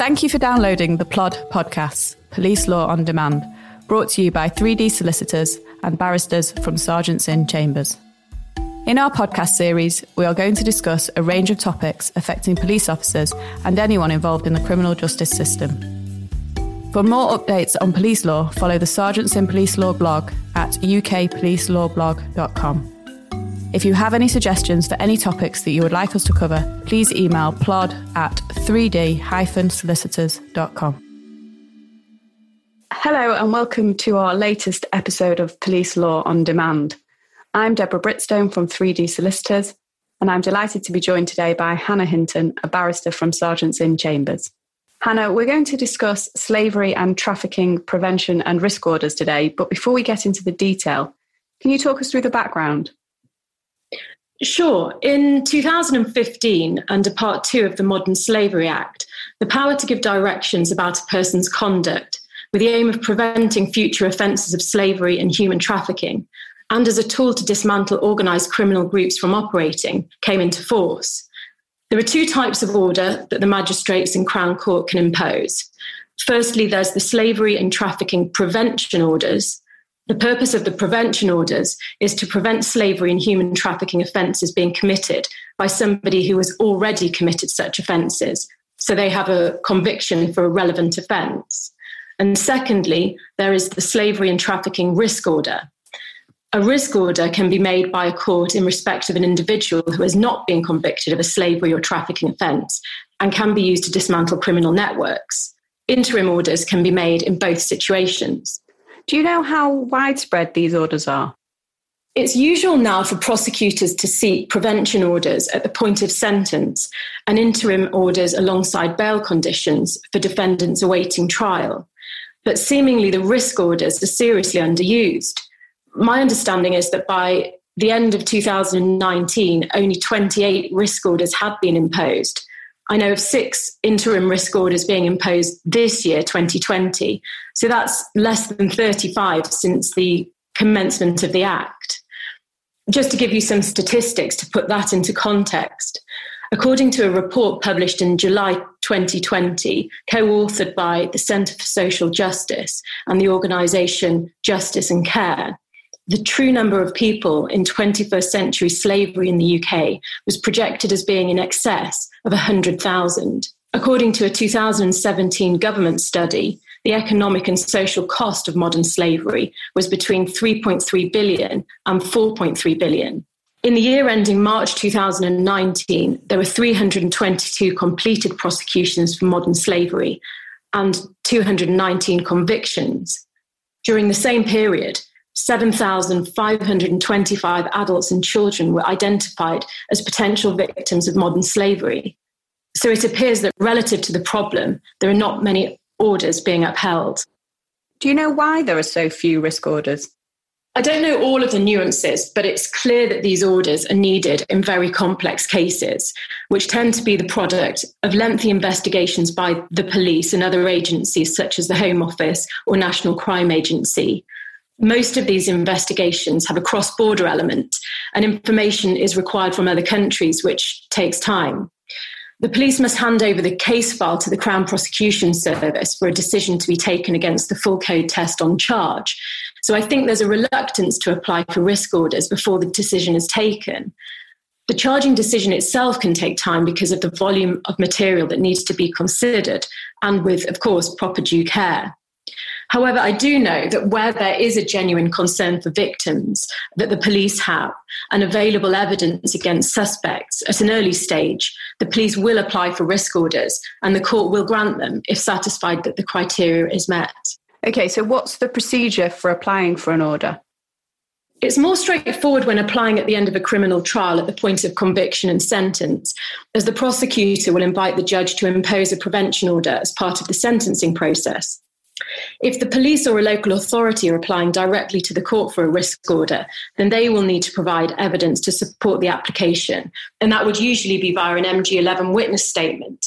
Thank you for downloading the Plod podcasts, Police Law on Demand, brought to you by 3D solicitors and barristers from Serjeants' Inn Chambers. In our podcast series, we are going to discuss a range of topics affecting police officers and anyone involved in the criminal justice system. For more updates on police law, follow the Serjeants' Inn Police Law blog at ukpolicelawblog.com. If you have any suggestions for any topics that you would like us to cover, please email plod at 3d-solicitors.com. Hello and welcome to our latest episode of Police Law on Demand. I'm Deborah Britstone from 3D Solicitors, and I'm delighted to be joined today by Hannah Hinton, a barrister from Serjeants' Inn Chambers. Hannah, we're going to discuss slavery and trafficking prevention and risk orders today, but before we get into the detail, can you talk us through the background? Sure. In 2015, under Part 2 of the Modern Slavery Act, the power to give directions about a person's conduct with the aim of preventing future offences of slavery and human trafficking, and as a tool to dismantle organised criminal groups from operating, came into force. There are two types of order that the magistrates in Crown Court can impose. Firstly, there's the slavery and trafficking prevention orders, the purpose of the prevention orders is to prevent slavery and human trafficking offences being committed by somebody who has already committed such offences. So they have a conviction for a relevant offence. And secondly, there is the slavery and trafficking risk order. A risk order can be made by a court in respect of an individual who has not been convicted of a slavery or trafficking offence and can be used to dismantle criminal networks. Interim orders can be made in both situations. Do you know how widespread these orders are? It's usual now for prosecutors to seek prevention orders at the point of sentence and interim orders alongside bail conditions for defendants awaiting trial. But seemingly the risk orders are seriously underused. My understanding is that by the end of 2019, only 28 risk orders had been imposed, I know of six interim risk orders being imposed this year, 2020. So that's less than 35 since the commencement of the Act. Just to give you some statistics to put that into context, according to a report published in July 2020, co authored by the Centre for Social Justice and the organisation Justice and Care, the true number of people in 21st century slavery in the UK was projected as being in excess of 100,000. According to a 2017 government study, the economic and social cost of modern slavery was between 3.3 billion and 4.3 billion. In the year ending March 2019, there were 322 completed prosecutions for modern slavery and 219 convictions. During the same period, 7,525 adults and children were identified as potential victims of modern slavery. So it appears that relative to the problem, there are not many orders being upheld. Do you know why there are so few risk orders? I don't know all of the nuances, but it's clear that these orders are needed in very complex cases, which tend to be the product of lengthy investigations by the police and other agencies such as the Home Office or National Crime Agency, most of these investigations have a cross border element, and information is required from other countries, which takes time. The police must hand over the case file to the Crown Prosecution Service for a decision to be taken against the full code test on charge. So I think there's a reluctance to apply for risk orders before the decision is taken. The charging decision itself can take time because of the volume of material that needs to be considered, and with, of course, proper due care. However, I do know that where there is a genuine concern for victims that the police have and available evidence against suspects at an early stage, the police will apply for risk orders and the court will grant them if satisfied that the criteria is met. Okay, so what's the procedure for applying for an order? It's more straightforward when applying at the end of a criminal trial at the point of conviction and sentence, as the prosecutor will invite the judge to impose a prevention order as part of the sentencing process. If the police or a local authority are applying directly to the court for a risk order, then they will need to provide evidence to support the application. And that would usually be via an MG11 witness statement.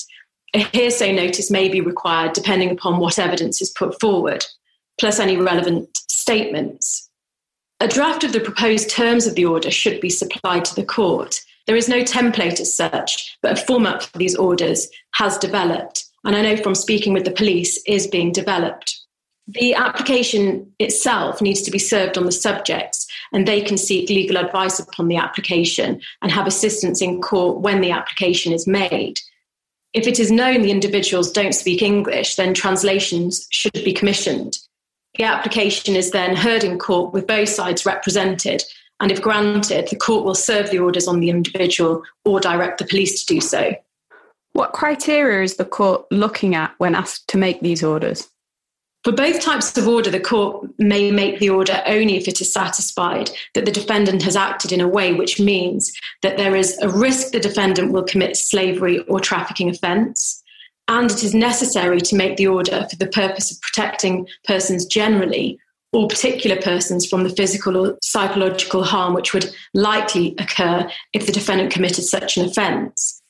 A hearsay notice may be required depending upon what evidence is put forward, plus any relevant statements. A draft of the proposed terms of the order should be supplied to the court. There is no template as such, but a format for these orders has developed and I know from speaking with the police, is being developed. The application itself needs to be served on the subjects, and they can seek legal advice upon the application and have assistance in court when the application is made. If it is known the individuals don't speak English, then translations should be commissioned. The application is then heard in court with both sides represented, and if granted, the court will serve the orders on the individual or direct the police to do so. What criteria is the court looking at when asked to make these orders? For both types of order, the court may make the order only if it is satisfied that the defendant has acted in a way which means that there is a risk the defendant will commit slavery or trafficking offence, and it is necessary to make the order for the purpose of protecting persons generally or particular persons from the physical or psychological harm which would likely occur if the defendant committed such an offence.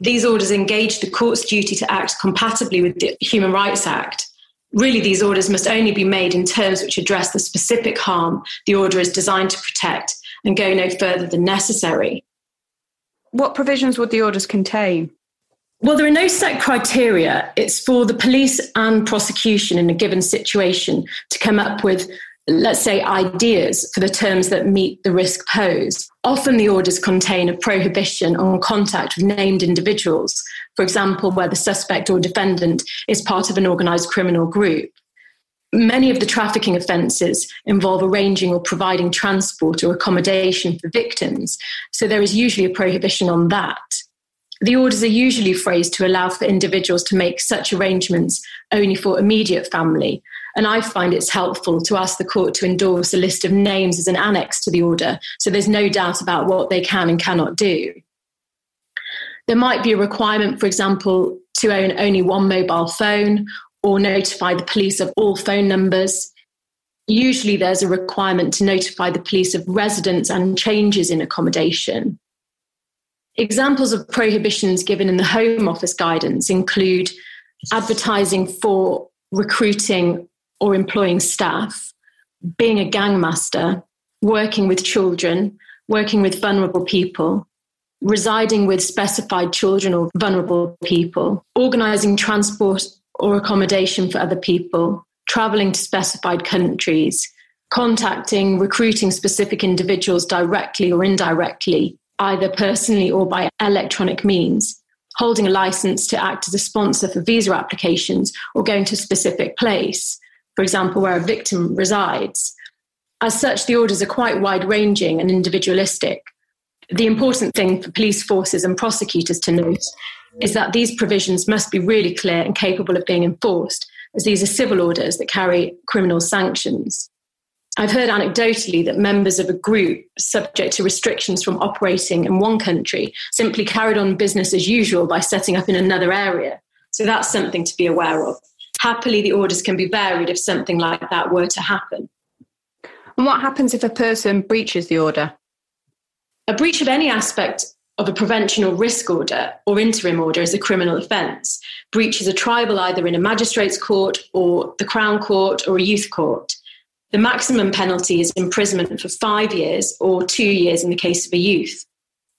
These orders engage the court's duty to act compatibly with the Human Rights Act. Really, these orders must only be made in terms which address the specific harm the order is designed to protect and go no further than necessary. What provisions would the orders contain? Well, there are no set criteria. It's for the police and prosecution in a given situation to come up with, let's say, ideas for the terms that meet the risk posed. Often the orders contain a prohibition on contact with named individuals, for example, where the suspect or defendant is part of an organised criminal group. Many of the trafficking offences involve arranging or providing transport or accommodation for victims, so there is usually a prohibition on that. The orders are usually phrased to allow for individuals to make such arrangements only for immediate family. And I find it's helpful to ask the court to endorse a list of names as an annex to the order so there's no doubt about what they can and cannot do. There might be a requirement, for example, to own only one mobile phone or notify the police of all phone numbers. Usually, there's a requirement to notify the police of residence and changes in accommodation. Examples of prohibitions given in the Home Office guidance include advertising for recruiting or employing staff, being a gangmaster, working with children, working with vulnerable people, residing with specified children or vulnerable people, organizing transport or accommodation for other people, traveling to specified countries, contacting, recruiting specific individuals directly or indirectly, either personally or by electronic means, holding a license to act as a sponsor for visa applications or going to a specific place, for example, where a victim resides. As such, the orders are quite wide ranging and individualistic. The important thing for police forces and prosecutors to note is that these provisions must be really clear and capable of being enforced, as these are civil orders that carry criminal sanctions. I've heard anecdotally that members of a group subject to restrictions from operating in one country simply carried on business as usual by setting up in another area. So that's something to be aware of. Happily, the orders can be varied if something like that were to happen. And what happens if a person breaches the order? A breach of any aspect of a prevention or risk order or interim order is a criminal offence. Breach is a triable either in a magistrate's court or the Crown Court or a youth court. The maximum penalty is imprisonment for five years or two years in the case of a youth.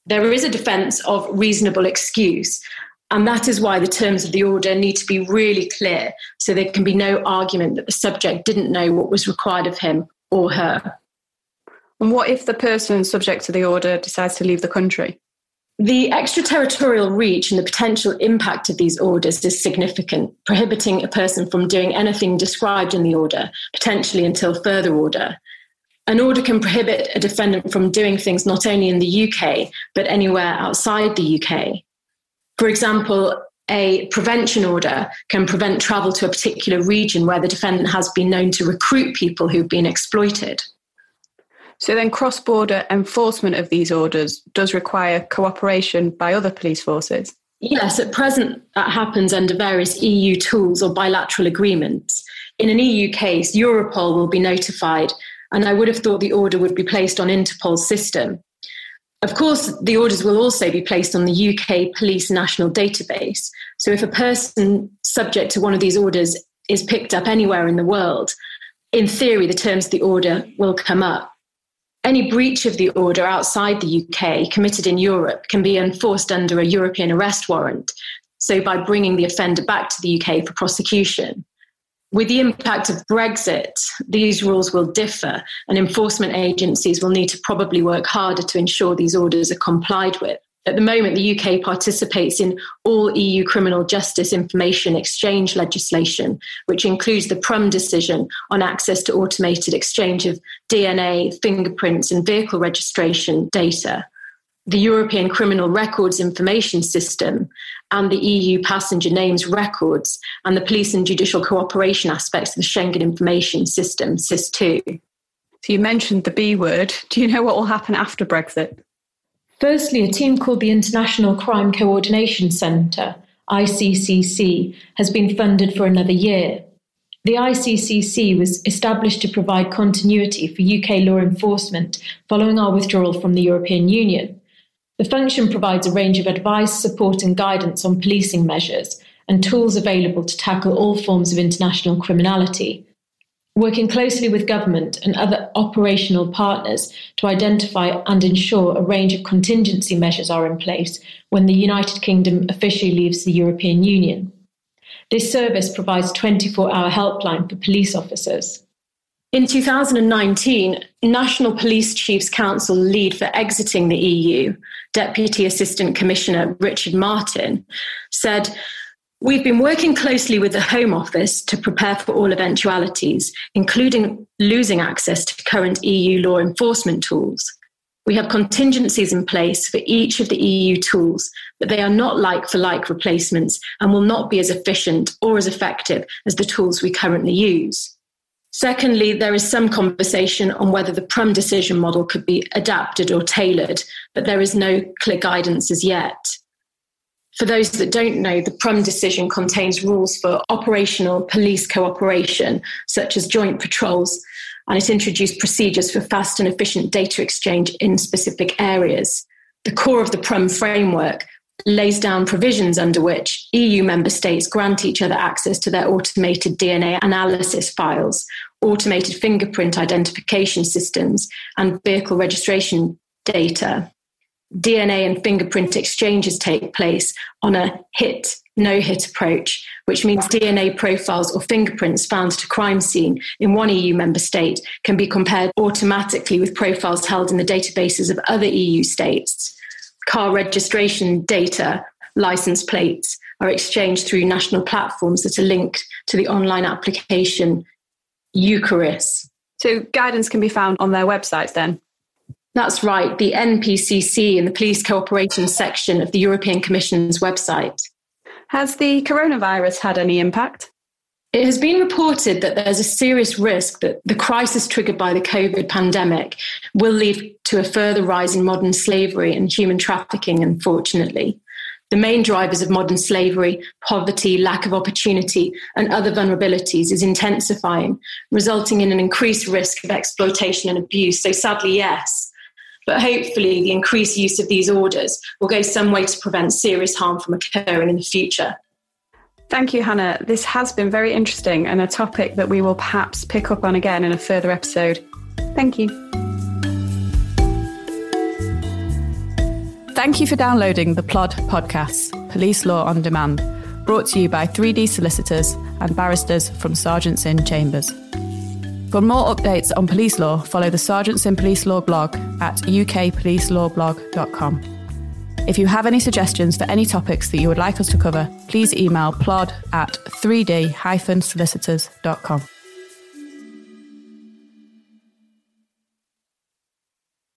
There is a defence of reasonable excuse, and that is why the terms of the order need to be really clear so there can be no argument that the subject didn't know what was required of him or her. And what if the person subject to the order decides to leave the country? The extraterritorial reach and the potential impact of these orders is significant, prohibiting a person from doing anything described in the order, potentially until further order. An order can prohibit a defendant from doing things not only in the UK, but anywhere outside the UK. For example, a prevention order can prevent travel to a particular region where the defendant has been known to recruit people who've been exploited. So then cross border enforcement of these orders does require cooperation by other police forces? Yes, at present that happens under various EU tools or bilateral agreements. In an EU case, Europol will be notified, and I would have thought the order would be placed on Interpol's system. Of course, the orders will also be placed on the UK Police National Database. So if a person subject to one of these orders is picked up anywhere in the world, in theory, the terms of the order will come up. Any breach of the order outside the UK committed in Europe can be enforced under a European arrest warrant. so by bringing the offender back to the UK for prosecution. With the impact of Brexit, these rules will differ, and enforcement agencies will need to probably work harder to ensure these orders are complied with. At the moment, the UK participates in all EU criminal justice information exchange legislation, which includes the PRUM decision on access to automated exchange of DNA, fingerprints, and vehicle registration data, the European Criminal Records Information System, and the EU passenger names records, and the police and judicial cooperation aspects of the Schengen Information System, SIS2. So you mentioned the B word. Do you know what will happen after Brexit? Firstly, a team called the International Crime Coordination Centre, ICCC, has been funded for another year. The ICCC was established to provide continuity for UK law enforcement following our withdrawal from the European Union. The function provides a range of advice, support, and guidance on policing measures and tools available to tackle all forms of international criminality, working closely with government and other operational partners to identify and ensure a range of contingency measures are in place when the United Kingdom officially leaves the European Union. This service provides 24 hour helpline for police officers. In 2019, National Police Chiefs Council lead for exiting the EU, Deputy Assistant Commissioner Richard Martin, said We've been working closely with the Home Office to prepare for all eventualities, including losing access to current EU law enforcement tools. We have contingencies in place for each of the EU tools, but they are not like for like replacements and will not be as efficient or as effective as the tools we currently use. Secondly, there is some conversation on whether the PRUM decision model could be adapted or tailored, but there is no clear guidance as yet. For those that don't know, the PRUM decision contains rules for operational police cooperation, such as joint patrols, and it introduced procedures for fast and efficient data exchange in specific areas. The core of the PRUM framework lays down provisions under which EU member states grant each other access to their automated DNA analysis files, automated fingerprint identification systems, and vehicle registration data. DNA and fingerprint exchanges take place on a hit no hit approach, which means DNA profiles or fingerprints found at a crime scene in one EU member state can be compared automatically with profiles held in the databases of other EU states. Car registration data, license plates, are exchanged through national platforms that are linked to the online application EUCARIS. So, guidance can be found on their websites then? That's right, the NPCC in the Police Cooperation section of the European Commission's website. Has the coronavirus had any impact? It has been reported that there's a serious risk that the crisis triggered by the COVID pandemic will lead to a further rise in modern slavery and human trafficking, unfortunately. The main drivers of modern slavery, poverty, lack of opportunity, and other vulnerabilities is intensifying, resulting in an increased risk of exploitation and abuse. So, sadly, yes, but hopefully, the increased use of these orders will go some way to prevent serious harm from occurring in the future. Thank you, Hannah. This has been very interesting and a topic that we will perhaps pick up on again in a further episode. Thank you. Thank you for downloading the Plod podcasts, Police Law on Demand, brought to you by 3D solicitors and barristers from Serjeants' Inn Chambers. For more updates on police law, follow the Serjeants' Inn Police Law blog at ukpolicelawblog.com. If you have any suggestions for any topics that you would like us to cover, please email plod at 3d-solicitors.com.